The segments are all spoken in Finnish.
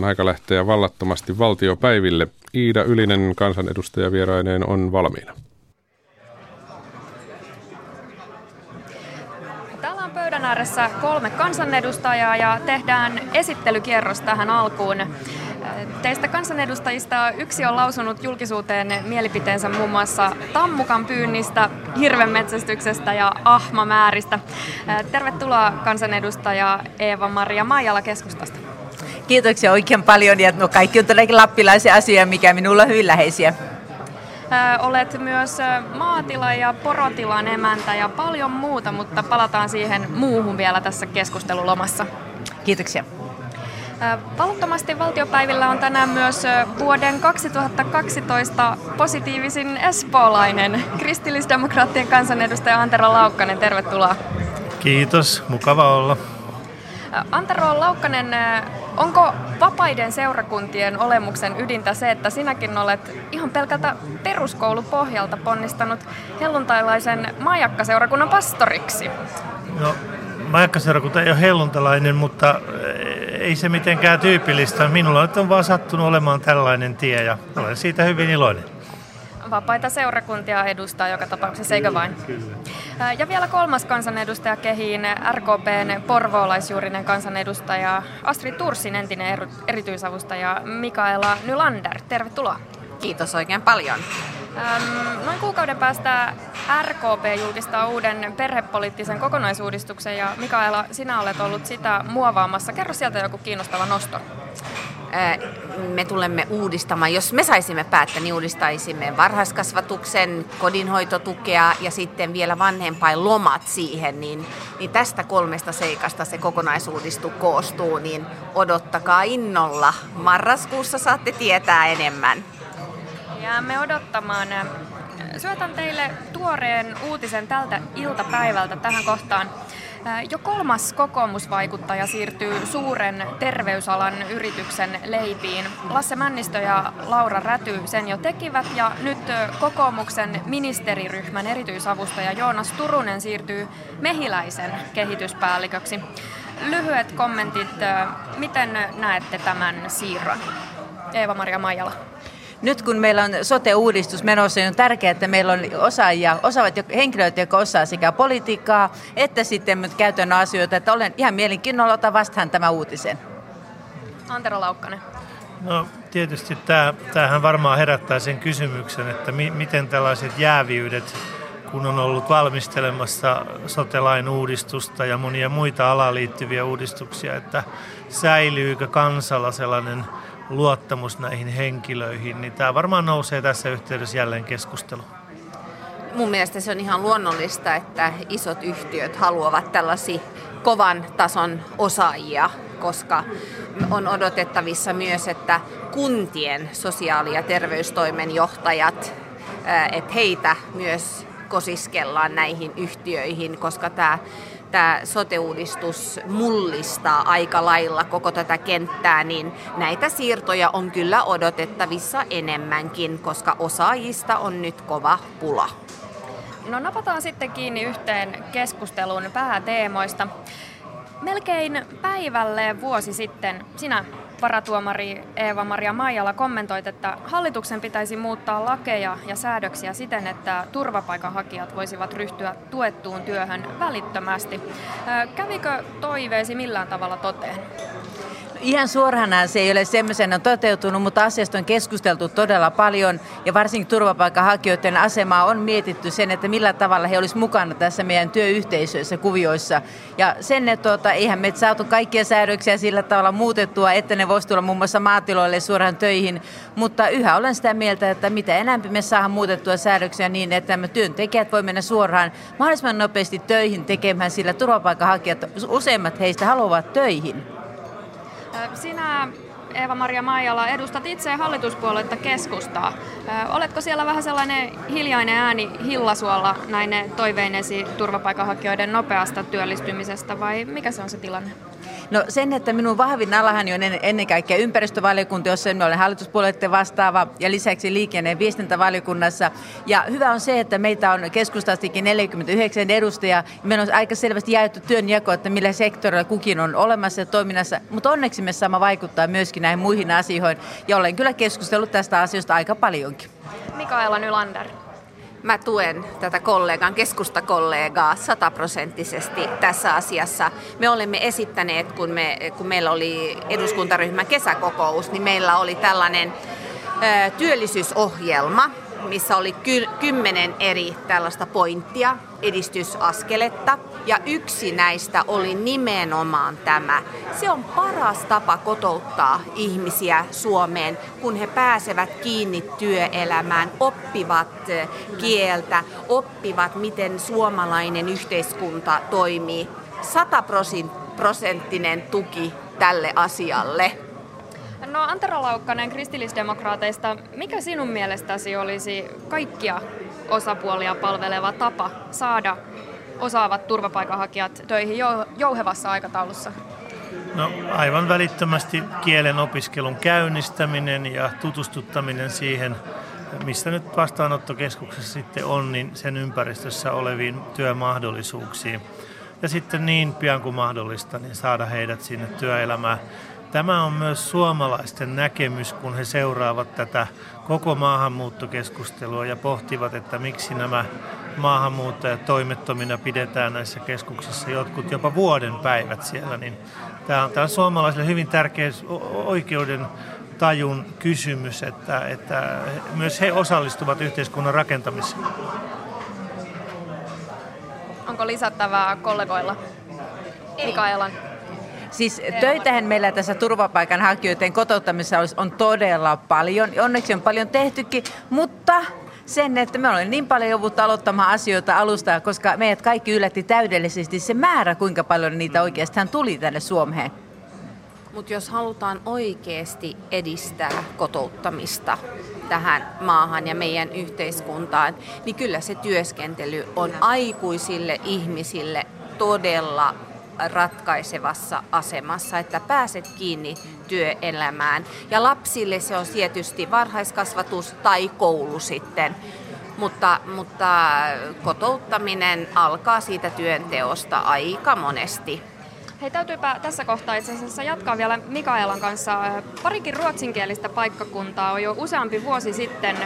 On aika lähteä vallattomasti valtiopäiville. Iida Ylinen kansanedustaja vieraineen on valmiina. Täällä on pöydän ääressä kolme kansanedustajaa ja tehdään esittelykierros tähän alkuun. Teistä kansanedustajista yksi on lausunut julkisuuteen mielipiteensä muun muassa tammukan pyynnistä, hirvenmetsästyksestä ja ahmamääristä. Tervetuloa kansanedustaja Eeva-Maria Maijala keskustasta. Kiitoksia oikein paljon ja no kaikki on todellakin lappilaisia asioita, mikä minulla on hyvin läheisiä. Olet myös maatila- ja porotilan emäntä ja paljon muuta, mutta palataan siihen muuhun vielä tässä keskustelulomassa. Kiitoksia. Valuttomasti valtiopäivillä on tänään myös vuoden 2012 positiivisin espoolainen kristillisdemokraattien kansanedustaja Antero Laukkanen. Tervetuloa. Kiitos, mukava olla. Antero Laukkanen, onko vapaiden seurakuntien olemuksen ydintä se, että sinäkin olet ihan pelkältä peruskoulupohjalta ponnistanut helluntailaisen majakkaseurakunnan pastoriksi? No, majakkaseurakunta ei ole helluntalainen, mutta ei se mitenkään tyypillistä. Minulla on vaan sattunut olemaan tällainen tie ja olen siitä hyvin iloinen. Vapaita seurakuntia edustaa joka tapauksessa, eikö vain? Kyllä. Ja vielä kolmas kansanedustaja kehiin, RKPn porvoolaisjuurinen kansanedustaja Astrid Tursin entinen erityisavustaja Mikaela Nylander. Tervetuloa. Kiitos oikein paljon. Noin kuukauden päästä RKP julkistaa uuden perhepoliittisen kokonaisuudistuksen ja Mikaela, sinä olet ollut sitä muovaamassa. Kerro sieltä joku kiinnostava nosto. Me tulemme uudistamaan, jos me saisimme päättää, niin uudistaisimme varhaiskasvatuksen, kodinhoitotukea ja sitten vielä vanhempain lomat siihen, niin, niin tästä kolmesta seikasta se kokonaisuudistu koostuu, niin odottakaa innolla. Marraskuussa saatte tietää enemmän. Jäämme odottamaan. Syötän teille tuoreen uutisen tältä iltapäivältä tähän kohtaan. Jo kolmas kokoomusvaikuttaja siirtyy suuren terveysalan yrityksen leipiin. Lasse Männistö ja Laura Räty sen jo tekivät ja nyt kokoomuksen ministeriryhmän erityisavustaja Joonas Turunen siirtyy Mehiläisen kehityspäälliköksi. Lyhyet kommentit, miten näette tämän siirron? Eeva-Maria Maijala nyt kun meillä on sote-uudistus menossa, niin on tärkeää, että meillä on osaajia, osaavat henkilöitä, jotka osaa sekä politiikkaa että sitten käytännön asioita. Että olen ihan mielenkiinnolla ottaa vastaan tämä uutisen. Antero Laukkanen. No tietysti tämä, tämähän varmaan herättää sen kysymyksen, että mi, miten tällaiset jääviydet, kun on ollut valmistelemassa sotelain uudistusta ja monia muita alaan liittyviä uudistuksia, että säilyykö kansalla sellainen luottamus näihin henkilöihin, niin tämä varmaan nousee tässä yhteydessä jälleen keskustelu. Mun mielestä se on ihan luonnollista, että isot yhtiöt haluavat tällaisia kovan tason osaajia, koska on odotettavissa myös, että kuntien sosiaali- ja terveystoimenjohtajat, että heitä myös kosiskellaan näihin yhtiöihin, koska tämä tämä sote-uudistus mullistaa aika lailla koko tätä kenttää, niin näitä siirtoja on kyllä odotettavissa enemmänkin, koska osaajista on nyt kova pula. No napataan sitten kiinni yhteen keskustelun pääteemoista. Melkein päivälle vuosi sitten sinä varatuomari Eeva-Maria Maijala kommentoit, että hallituksen pitäisi muuttaa lakeja ja säädöksiä siten, että turvapaikanhakijat voisivat ryhtyä tuettuun työhön välittömästi. Kävikö toiveesi millään tavalla toteen? Ihan suorana se ei ole semmoisena toteutunut, mutta asiasta on keskusteltu todella paljon ja varsinkin turvapaikanhakijoiden asemaa on mietitty sen, että millä tavalla he olisivat mukana tässä meidän työyhteisöissä, kuvioissa. Ja sen, että tuota, eihän me saatu kaikkia säädöksiä sillä tavalla muutettua, että ne voisi tulla muun muassa maatiloille suoraan töihin, mutta yhä olen sitä mieltä, että mitä enemmän me saadaan muutettua säädöksiä niin, että me työntekijät voi mennä suoraan mahdollisimman nopeasti töihin tekemään, sillä turvapaikanhakijat, useimmat heistä haluavat töihin. Sinä Eeva-Maria Maijala, edustat itse hallituspuoluetta keskustaa. Oletko siellä vähän sellainen hiljainen ääni hillasuolla näin toiveinesi turvapaikanhakijoiden nopeasta työllistymisestä vai mikä se on se tilanne? No sen, että minun vahvin alahani on ennen kaikkea ympäristövaliokunta, jossa minä olen hallituspuolueiden vastaava ja lisäksi liikenne- ja viestintävaliokunnassa. Ja hyvä on se, että meitä on keskustastikin 49 edustajaa. Meillä on aika selvästi jaettu työnjako, että millä sektorilla kukin on olemassa ja toiminnassa. Mutta onneksi me saamme vaikuttaa myöskin näihin muihin asioihin. Ja olen kyllä keskustellut tästä asiasta aika paljonkin. Mikaela Nylander. Mä tuen tätä kollegan, keskustakollegaa sataprosenttisesti tässä asiassa. Me olemme esittäneet, kun, me, kun meillä oli eduskuntaryhmän kesäkokous, niin meillä oli tällainen ö, työllisyysohjelma, missä oli ky- kymmenen eri tällaista pointtia, edistysaskeletta. Ja yksi näistä oli nimenomaan tämä. Se on paras tapa kotouttaa ihmisiä Suomeen, kun he pääsevät kiinni työelämään, oppivat kieltä, oppivat, miten suomalainen yhteiskunta toimii. Sataprosenttinen tuki tälle asialle. No Antero Laukkanen kristillisdemokraateista, mikä sinun mielestäsi olisi kaikkia osapuolia palveleva tapa saada osaavat turvapaikanhakijat töihin jouhevassa aikataulussa? No aivan välittömästi kielen opiskelun käynnistäminen ja tutustuttaminen siihen, mistä nyt vastaanottokeskuksessa sitten on, niin sen ympäristössä oleviin työmahdollisuuksiin. Ja sitten niin pian kuin mahdollista, niin saada heidät sinne työelämään. Tämä on myös suomalaisten näkemys, kun he seuraavat tätä koko maahanmuuttokeskustelua ja pohtivat, että miksi nämä maahanmuuttajat toimettomina pidetään näissä keskuksissa jotkut jopa vuoden päivät siellä. Niin tämä on, tämä on suomalaisille hyvin tärkeä oikeuden tajun kysymys, että, että myös he osallistuvat yhteiskunnan rakentamiseen. Onko lisättävää kollegoilla? Mikaelan. Siis töitähän meillä tässä turvapaikanhakijoiden kotouttamisessa on todella paljon. Onneksi on paljon tehtykin, mutta sen, että me olemme niin paljon jouduttu aloittamaan asioita alusta, koska meidät kaikki yllätti täydellisesti se määrä, kuinka paljon niitä oikeastaan tuli tänne Suomeen. Mutta jos halutaan oikeasti edistää kotouttamista tähän maahan ja meidän yhteiskuntaan, niin kyllä se työskentely on aikuisille ihmisille todella ratkaisevassa asemassa, että pääset kiinni työelämään. Ja lapsille se on tietysti varhaiskasvatus tai koulu sitten. Mutta, mutta kotouttaminen alkaa siitä työnteosta aika monesti. Hei, täytyypä tässä kohtaa itse asiassa jatkaa vielä Mikaelan kanssa. Parikin ruotsinkielistä paikkakuntaa on jo useampi vuosi sitten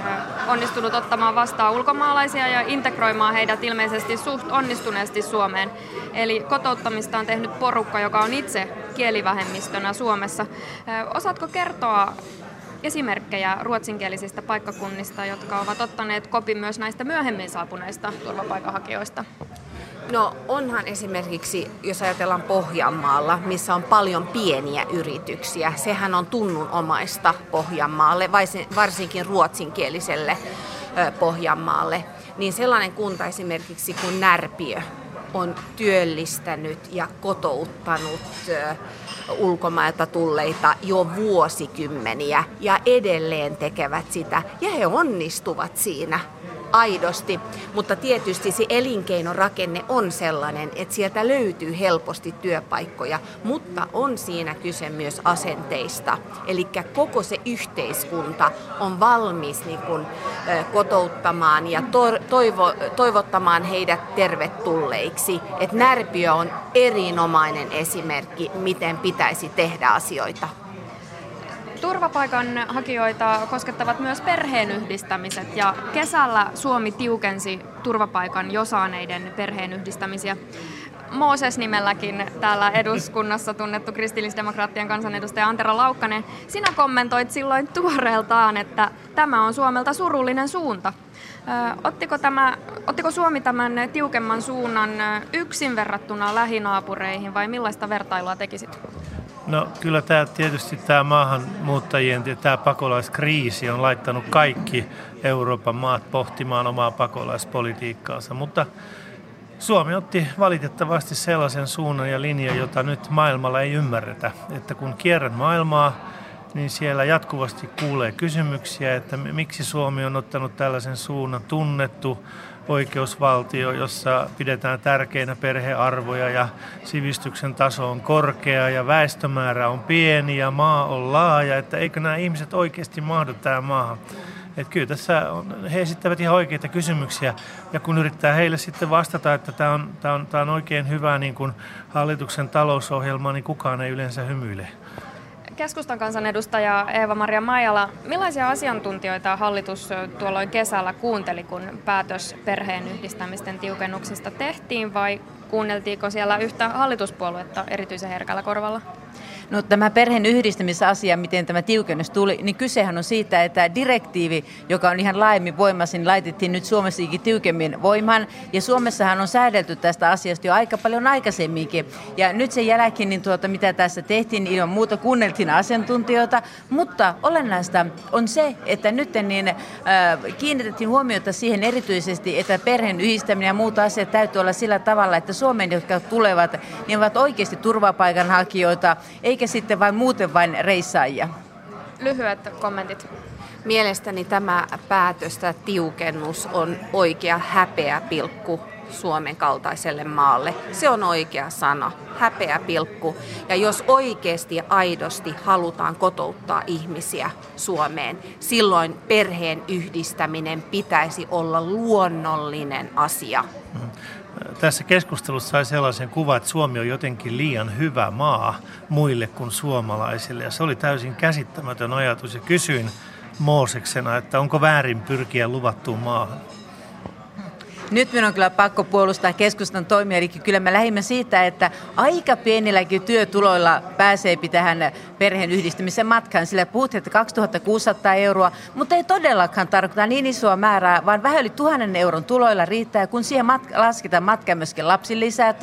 onnistunut ottamaan vastaan ulkomaalaisia ja integroimaan heidät ilmeisesti suht onnistuneesti Suomeen. Eli kotouttamista on tehnyt porukka, joka on itse kielivähemmistönä Suomessa. Osaatko kertoa esimerkkejä ruotsinkielisistä paikkakunnista, jotka ovat ottaneet kopin myös näistä myöhemmin saapuneista turvapaikanhakijoista? No onhan esimerkiksi, jos ajatellaan Pohjanmaalla, missä on paljon pieniä yrityksiä, sehän on tunnunomaista Pohjanmaalle, varsinkin ruotsinkieliselle Pohjanmaalle, niin sellainen kunta esimerkiksi kuin Närpiö on työllistänyt ja kotouttanut ulkomailta tulleita jo vuosikymmeniä ja edelleen tekevät sitä. Ja he onnistuvat siinä aidosti, mutta tietysti se elinkeinorakenne on sellainen, että sieltä löytyy helposti työpaikkoja, mutta on siinä kyse myös asenteista. Eli koko se yhteiskunta on valmis niin kun, kotouttamaan ja toivo, toivottamaan heidät tervetulleiksi. Et Närpiö on erinomainen esimerkki, miten pitäisi tehdä asioita. Turvapaikanhakijoita koskettavat myös perheenyhdistämiset ja kesällä Suomi tiukensi turvapaikan jo saaneiden perheenyhdistämisiä. Mooses-nimelläkin täällä eduskunnassa tunnettu kristillisdemokraattien kansanedustaja Antero Laukkanen, sinä kommentoit silloin tuoreeltaan, että tämä on Suomelta surullinen suunta. Ottiko, tämä, ottiko Suomi tämän tiukemman suunnan yksin verrattuna lähinaapureihin vai millaista vertailua tekisit? No kyllä tämä tietysti tämä maahanmuuttajien ja tämä pakolaiskriisi on laittanut kaikki Euroopan maat pohtimaan omaa pakolaispolitiikkaansa, mutta Suomi otti valitettavasti sellaisen suunnan ja linjan, jota nyt maailmalla ei ymmärretä. Että kun kierrän maailmaa, niin siellä jatkuvasti kuulee kysymyksiä, että miksi Suomi on ottanut tällaisen suunnan tunnettu oikeusvaltio, jossa pidetään tärkeinä perhearvoja ja sivistyksen taso on korkea ja väestömäärä on pieni ja maa on laaja, että eikö nämä ihmiset oikeasti mahdu tähän maahan. Että kyllä tässä on, he esittävät ihan oikeita kysymyksiä ja kun yrittää heille sitten vastata, että tämä on, tämä on, tämä on oikein hyvä niin kuin hallituksen talousohjelma, niin kukaan ei yleensä hymyile. Keskustan kansanedustaja Eeva-Maria Maijala, millaisia asiantuntijoita hallitus tuolloin kesällä kuunteli, kun päätös perheen yhdistämisten tiukennuksista tehtiin vai kuunneltiinko siellä yhtä hallituspuoluetta erityisen herkällä korvalla? No tämä perheen yhdistämisasia, miten tämä tiukennus tuli, niin kysehän on siitä, että direktiivi, joka on ihan laajemmin voimassa, niin laitettiin nyt Suomessakin tiukemmin voimaan. Ja Suomessahan on säädelty tästä asiasta jo aika paljon aikaisemminkin. Ja nyt sen jälkeen, niin tuota, mitä tässä tehtiin, niin ilman muuta kuunneltiin asiantuntijoita. Mutta olennaista on se, että nyt niin, äh, kiinnitettiin huomiota siihen erityisesti, että perheen yhdistäminen ja muut asiat täytyy olla sillä tavalla, että Suomeen, jotka tulevat, niin ovat oikeasti turvapaikanhakijoita, eikä sitten vain muuten vain reissaajia. Lyhyet kommentit. Mielestäni tämä päätös, tämä tiukennus on oikea häpeä pilkku Suomen kaltaiselle maalle. Se on oikea sana, häpeä pilkku. Ja jos oikeasti ja aidosti halutaan kotouttaa ihmisiä Suomeen, silloin perheen yhdistäminen pitäisi olla luonnollinen asia. Tässä keskustelussa sai sellaisen kuvan, että Suomi on jotenkin liian hyvä maa muille kuin suomalaisille. Ja se oli täysin käsittämätön ajatus. Ja kysyin Mooseksena, että onko väärin pyrkiä luvattuun maahan. Nyt minun on kyllä pakko puolustaa keskustan toimia, eli kyllä me lähimme siitä, että aika pienilläkin työtuloilla pääsee tähän perheen yhdistymisen matkaan, sillä puhuttiin, että 2600 euroa, mutta ei todellakaan tarkoita niin isoa määrää, vaan vähän yli tuhannen euron tuloilla riittää, kun siihen mat- lasketaan matkaan myöskin lapsilisät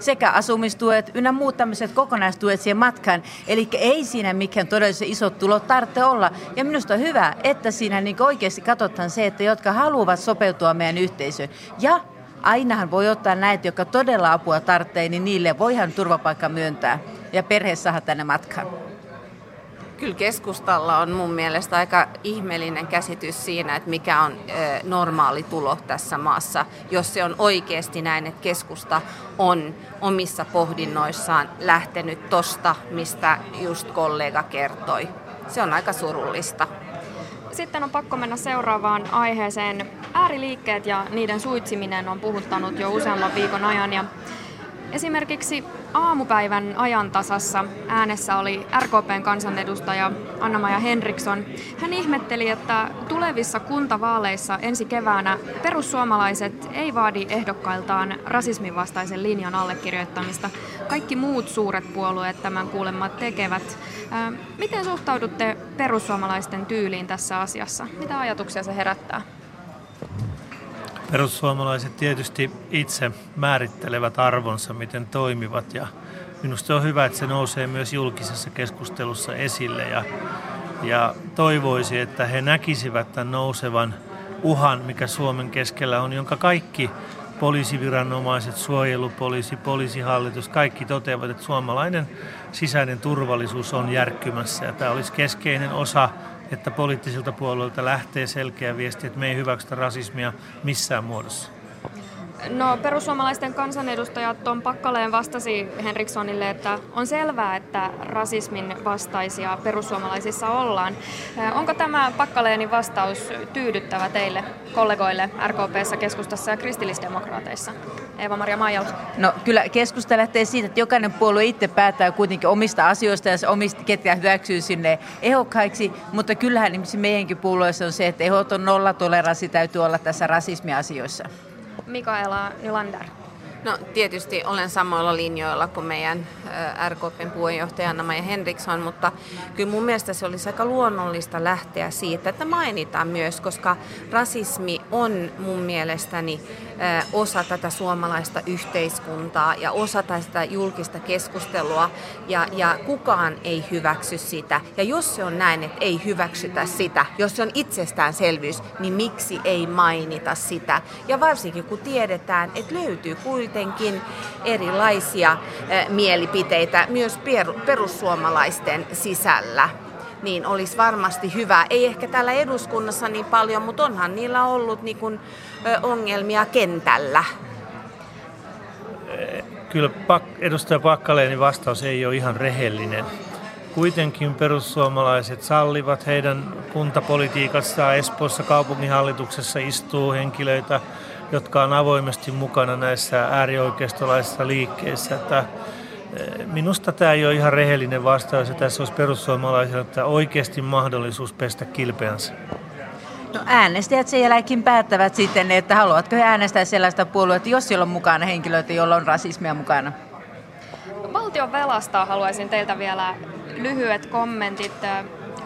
sekä asumistuet ynnä muut tämmöiset kokonaistuet siihen matkaan. Eli ei siinä mikään todellisen isot tulot tarvitse olla. Ja minusta on hyvä, että siinä niin oikeasti katsotaan se, että jotka haluavat sopeutua meidän yhteisöön. Ja ainahan voi ottaa näitä, jotka todella apua tarvitsee, niin niille voihan turvapaikka myöntää ja perhe saada tänne matkaan. Kyllä keskustalla on mun mielestä aika ihmeellinen käsitys siinä, että mikä on normaali tulo tässä maassa, jos se on oikeasti näin, että keskusta on omissa pohdinnoissaan lähtenyt tosta, mistä just kollega kertoi. Se on aika surullista. Sitten on pakko mennä seuraavaan aiheeseen. Ääriliikkeet ja niiden suitsiminen on puhuttanut jo useamman viikon ajan ja Esimerkiksi aamupäivän ajantasassa äänessä oli RKPn kansanedustaja Anna-Maja Henriksson. Hän ihmetteli, että tulevissa kuntavaaleissa ensi keväänä perussuomalaiset ei vaadi ehdokkailtaan rasismin vastaisen linjan allekirjoittamista. Kaikki muut suuret puolueet tämän kuulemma tekevät. Miten suhtaudutte perussuomalaisten tyyliin tässä asiassa? Mitä ajatuksia se herättää? Perussuomalaiset tietysti itse määrittelevät arvonsa, miten toimivat ja minusta on hyvä, että se nousee myös julkisessa keskustelussa esille ja, ja toivoisi, että he näkisivät tämän nousevan uhan, mikä Suomen keskellä on, jonka kaikki poliisiviranomaiset, suojelupoliisi, poliisihallitus, kaikki toteavat, että suomalainen sisäinen turvallisuus on järkkymässä ja tämä olisi keskeinen osa että poliittisilta puolueilta lähtee selkeä viesti, että me ei hyväksytä rasismia missään muodossa? No perussuomalaisten kansanedustaja Tom Pakkaleen vastasi Henrikssonille, että on selvää, että rasismin vastaisia perussuomalaisissa ollaan. Onko tämä Pakkaleenin vastaus tyydyttävä teille kollegoille RKPssä, keskustassa ja kristillisdemokraateissa? Eeva-Maria Maijala. No kyllä keskusta lähtee siitä, että jokainen puolue itse päättää kuitenkin omista asioista ja omista, ketkä hyväksyy sinne ehokkaiksi, mutta kyllähän meidänkin puolueessa on se, että ehoton nollatoleranssi täytyy olla tässä rasismiasioissa. Mikaela Nylander. No tietysti olen samoilla linjoilla kuin meidän RKPn puheenjohtaja Anna-Maja Henriksson, mutta kyllä mun mielestä se olisi aika luonnollista lähteä siitä, että mainitaan myös, koska rasismi on mun mielestäni osa tätä suomalaista yhteiskuntaa ja osa tästä julkista keskustelua ja, ja kukaan ei hyväksy sitä. Ja jos se on näin, että ei hyväksytä sitä, jos se on itsestäänselvyys, niin miksi ei mainita sitä? Ja varsinkin kun tiedetään, että löytyy kuitenkin erilaisia mielipiteitä myös perussuomalaisten sisällä niin olisi varmasti hyvä. Ei ehkä täällä eduskunnassa niin paljon, mutta onhan niillä ollut niin kuin, ongelmia kentällä. Kyllä edustaja Pakkaleenin vastaus ei ole ihan rehellinen. Kuitenkin perussuomalaiset sallivat heidän kuntapolitiikassaan Espoossa kaupunginhallituksessa istuu henkilöitä, jotka on avoimesti mukana näissä äärioikeistolaisissa liikkeissä. Että eh, minusta tämä ei ole ihan rehellinen vastaus, että tässä olisi perussuomalaisilla oikeasti mahdollisuus pestä kilpeänsä. No äänestäjät sen jälkeen päättävät sitten, että haluatko he äänestää sellaista puoluetta, jos siellä on mukana henkilöitä, joilla on rasismia mukana. Valtion velasta haluaisin teiltä vielä lyhyet kommentit.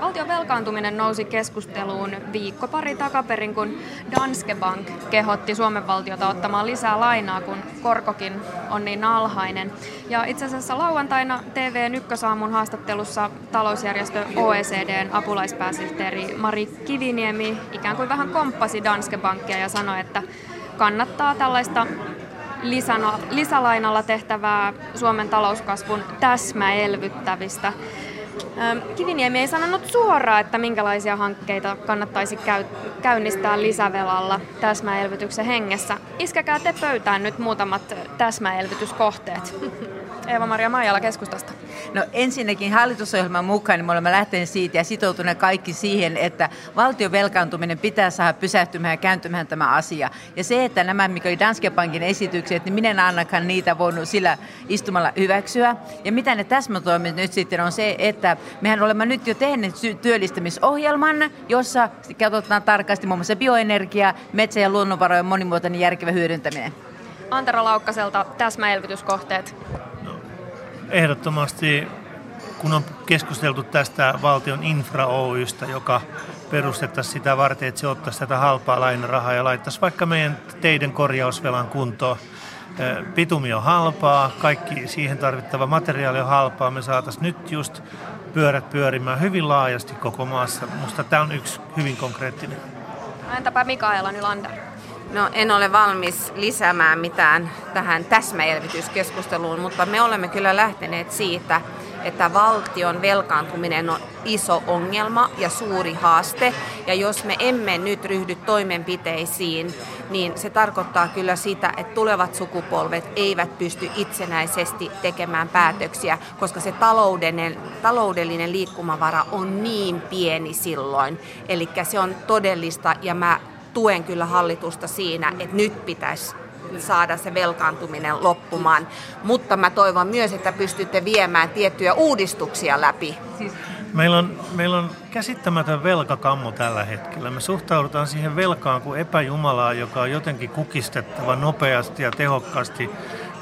Valtion velkaantuminen nousi keskusteluun viikko pari takaperin, kun Danske Bank kehotti Suomen valtiota ottamaan lisää lainaa, kun korkokin on niin alhainen. Ja itse asiassa lauantaina TV Ykkösaamun haastattelussa talousjärjestö OECDn apulaispääsihteeri Mari Kiviniemi ikään kuin vähän komppasi Danske Bankia ja sanoi, että kannattaa tällaista lisälainalla tehtävää Suomen talouskasvun täsmäelvyttävistä. Kiviniemi ei sanonut suoraan, että minkälaisia hankkeita kannattaisi käy, käynnistää lisävelalla täsmäelvytyksen hengessä. Iskäkää te pöytään nyt muutamat täsmäelvytyskohteet. Eeva-Maria Maijala keskustasta. No ensinnäkin hallitusohjelman mukaan niin me olemme lähteneet siitä ja sitoutuneet kaikki siihen, että valtion velkaantuminen pitää saada pysähtymään ja kääntymään tämä asia. Ja se, että nämä, mikä oli Danske Bankin esitykset, niin minä en ainakaan niitä voinut sillä istumalla hyväksyä. Ja mitä ne täsmätoimet nyt sitten on se, että mehän olemme nyt jo tehneet työllistämisohjelman, jossa katsotaan tarkasti muun muassa bioenergia, metsä- ja luonnonvarojen monimuotoinen järkevä hyödyntäminen. Antero Laukkaselta täsmäelvytyskohteet ehdottomasti, kun on keskusteltu tästä valtion infra Oystä, joka perustettaisiin sitä varten, että se ottaisi tätä halpaa lainarahaa ja laittaisi vaikka meidän teiden korjausvelan kuntoon. Pitumi on halpaa, kaikki siihen tarvittava materiaali on halpaa. Me saataisiin nyt just pyörät pyörimään hyvin laajasti koko maassa. Minusta tämä on yksi hyvin konkreettinen. Entäpä Mikaela Nylander? No en ole valmis lisäämään mitään tähän täsmäelvytyskeskusteluun, mutta me olemme kyllä lähteneet siitä, että valtion velkaantuminen on iso ongelma ja suuri haaste. Ja jos me emme nyt ryhdy toimenpiteisiin, niin se tarkoittaa kyllä sitä, että tulevat sukupolvet eivät pysty itsenäisesti tekemään päätöksiä, koska se taloudellinen, taloudellinen liikkumavara on niin pieni silloin. Eli se on todellista ja mä tuen kyllä hallitusta siinä, että nyt pitäisi saada se velkaantuminen loppumaan. Mutta mä toivon myös, että pystytte viemään tiettyjä uudistuksia läpi. Siis Meillä on, meillä on käsittämätön velkakammo tällä hetkellä. Me suhtaudutaan siihen velkaan kuin epäjumalaa, joka on jotenkin kukistettava nopeasti ja tehokkaasti,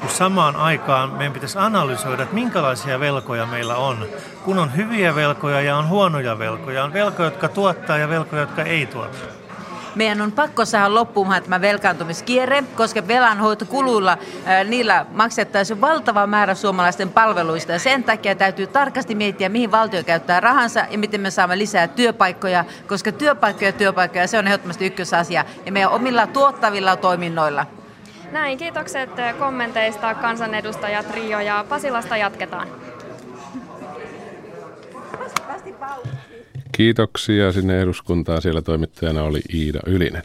kun samaan aikaan meidän pitäisi analysoida, että minkälaisia velkoja meillä on. Kun on hyviä velkoja ja on huonoja velkoja, on velkoja, jotka tuottaa ja velkoja, jotka ei tuota meidän on pakko saada loppumaan tämä velkaantumiskierre, koska velanhoitokuluilla niillä maksettaisiin valtava määrä suomalaisten palveluista. Ja sen takia täytyy tarkasti miettiä, mihin valtio käyttää rahansa ja miten me saamme lisää työpaikkoja, koska työpaikkoja työpaikkoja, se on ehdottomasti ykkösasia. Ja meidän omilla tuottavilla toiminnoilla. Näin, kiitokset kommenteista kansanedustajat Rio ja Pasilasta jatketaan. Kiitoksia sinne eduskuntaan. Siellä toimittajana oli Iida Ylinen.